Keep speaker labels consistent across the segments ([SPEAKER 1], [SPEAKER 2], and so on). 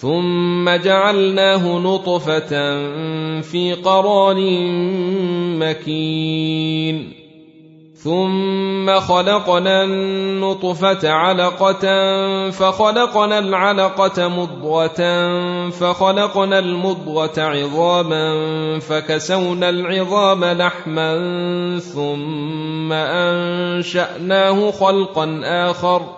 [SPEAKER 1] ثم جعلناه نطفة في قرار مكين. ثم خلقنا النطفة علقة فخلقنا العلقة مضغة فخلقنا المضغة عظاما فكسونا العظام لحما ثم أنشأناه خلقا آخر.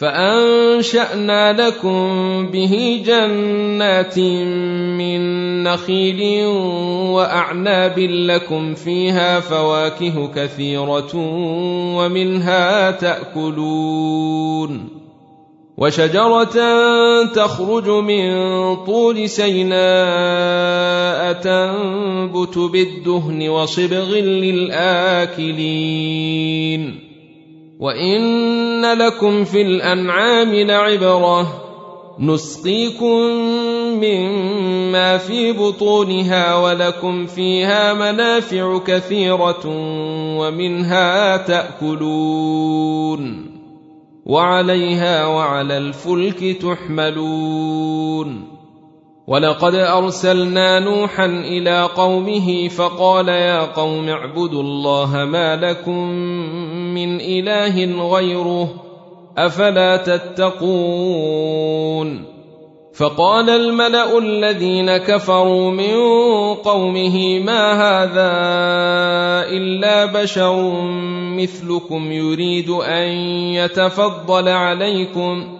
[SPEAKER 1] فأنشأنا لكم به جنات من نخيل وأعناب لكم فيها فواكه كثيرة ومنها تأكلون وشجرة تخرج من طول سيناء تنبت بالدهن وصبغ للآكلين وان لكم في الانعام لعبره نسقيكم مما في بطونها ولكم فيها منافع كثيره ومنها تاكلون وعليها وعلى الفلك تحملون ولقد ارسلنا نوحا إلى قومه فقال يا قوم اعبدوا الله ما لكم من إله غيره أفلا تتقون؟ فقال الملأ الذين كفروا من قومه ما هذا إلا بشر مثلكم يريد أن يتفضل عليكم؟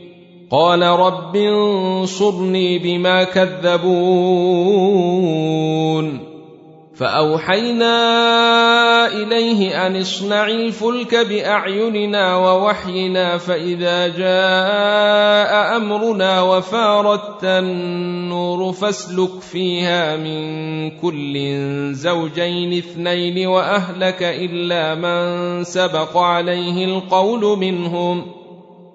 [SPEAKER 1] قال رب انصرني بما كذبون. فأوحينا إليه أن اصنع الفلك بأعيننا ووحينا فإذا جاء أمرنا وفارت النور فاسلك فيها من كل زوجين اثنين وأهلك إلا من سبق عليه القول منهم.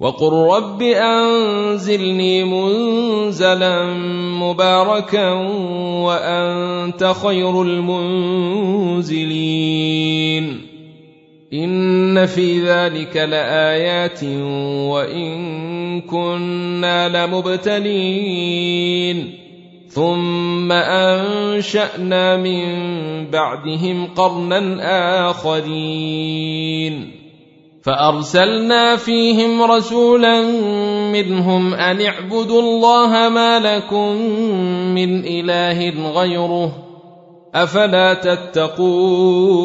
[SPEAKER 1] وقل رب أنزلني منزلا مباركا وأنت خير المنزلين. إن في ذلك لآيات وإن كنا لمبتلين. ثم أنشأنا من بعدهم قرنا آخرين. فأرسلنا فيهم رسولا منهم أن اعبدوا الله ما لكم من إله غيره أفلا تتقون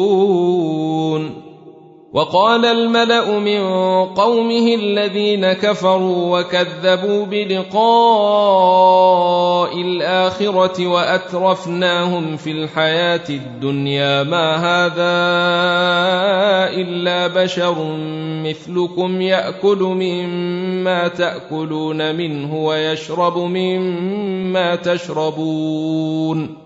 [SPEAKER 1] وقال الملأ من قومه الذين كفروا وكذبوا بلقاء الآخرة وأترفناهم في الحياة الدنيا ما هذا إلا بشر مثلكم يأكل مما تأكلون منه ويشرب مما تشربون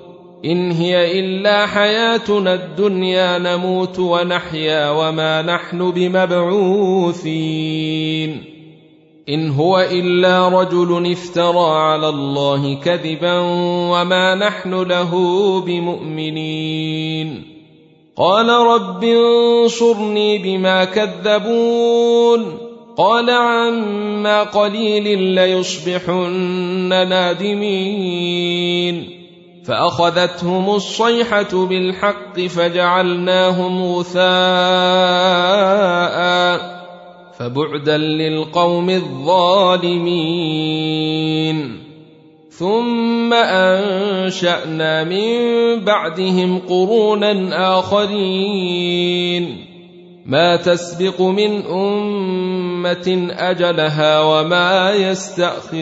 [SPEAKER 1] إن هي إلا حياتنا الدنيا نموت ونحيا وما نحن بمبعوثين. إن هو إلا رجل افترى على الله كذبا وما نحن له بمؤمنين. قال رب انصرني بما كذبون. قال عما قليل ليصبحن نادمين. فأخذتهم الصيحة بالحق فجعلناهم غثاء فبعدا للقوم الظالمين. ثم أنشأنا من بعدهم قرونا آخرين. ما تسبق من أمة أجلها وما يستأخرون.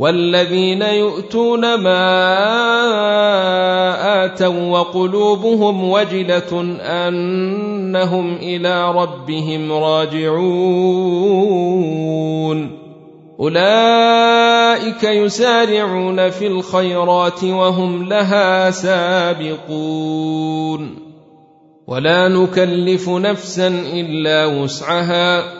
[SPEAKER 1] والذين يؤتون ما آتوا وقلوبهم وجلة أنهم إلى ربهم راجعون. أولئك يسارعون في الخيرات وهم لها سابقون. ولا نكلف نفسا إلا وسعها.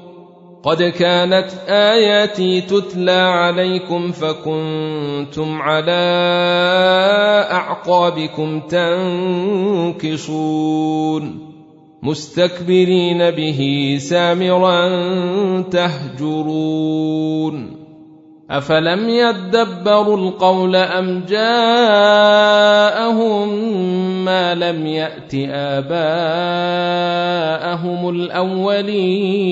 [SPEAKER 1] قد كانت آياتي تتلى عليكم فكنتم على أعقابكم تنكصون مستكبرين به سامرا تهجرون أفلم يدبروا القول أم جاءهم ما لم يأت آباءهم الأولين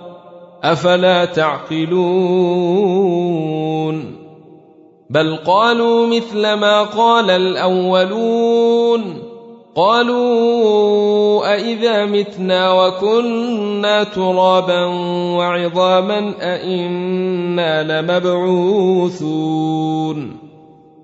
[SPEAKER 1] أفلا تعقلون بل قالوا مثل ما قال الأولون قالوا أإذا متنا وكنا ترابا وعظاما أإنا لمبعوثون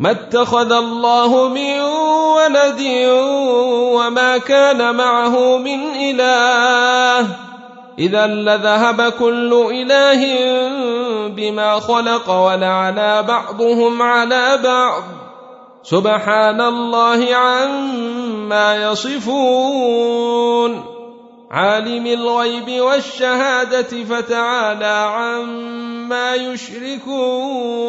[SPEAKER 1] ما اتخذ الله من ولد وما كان معه من إله. إذا لذهب كل إله بما خلق ولعلى بعضهم على بعض. سبحان الله عما يصفون. عالم الغيب والشهادة فتعالى عما يشركون.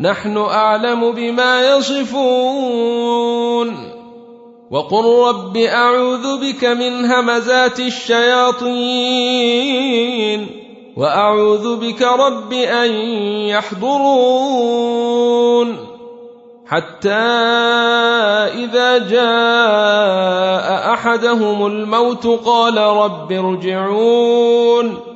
[SPEAKER 1] نحن أعلم بما يصفون. وقل رب أعوذ بك من همزات الشياطين وأعوذ بك رب أن يحضرون. حتى إذا جاء أحدهم الموت قال رب ارجعون.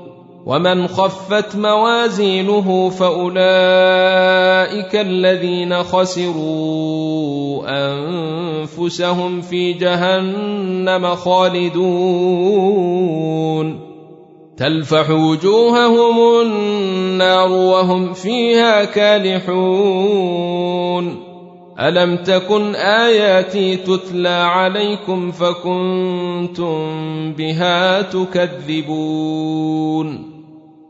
[SPEAKER 1] ومن خفت موازينه فأولئك الذين خسروا أنفسهم في جهنم خالدون. تلفح وجوههم النار وهم فيها كالحون. ألم تكن آياتي تتلى عليكم فكنتم بها تكذبون.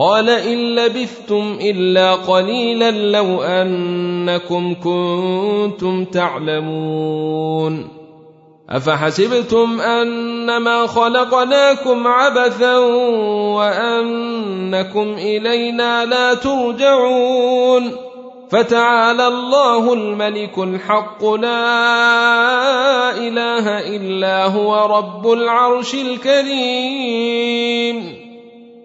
[SPEAKER 1] قال إن لبثتم إلا قليلا لو أنكم كنتم تعلمون أفحسبتم أنما خلقناكم عبثا وأنكم إلينا لا ترجعون فتعالى الله الملك الحق لا إله إلا هو رب العرش الكريم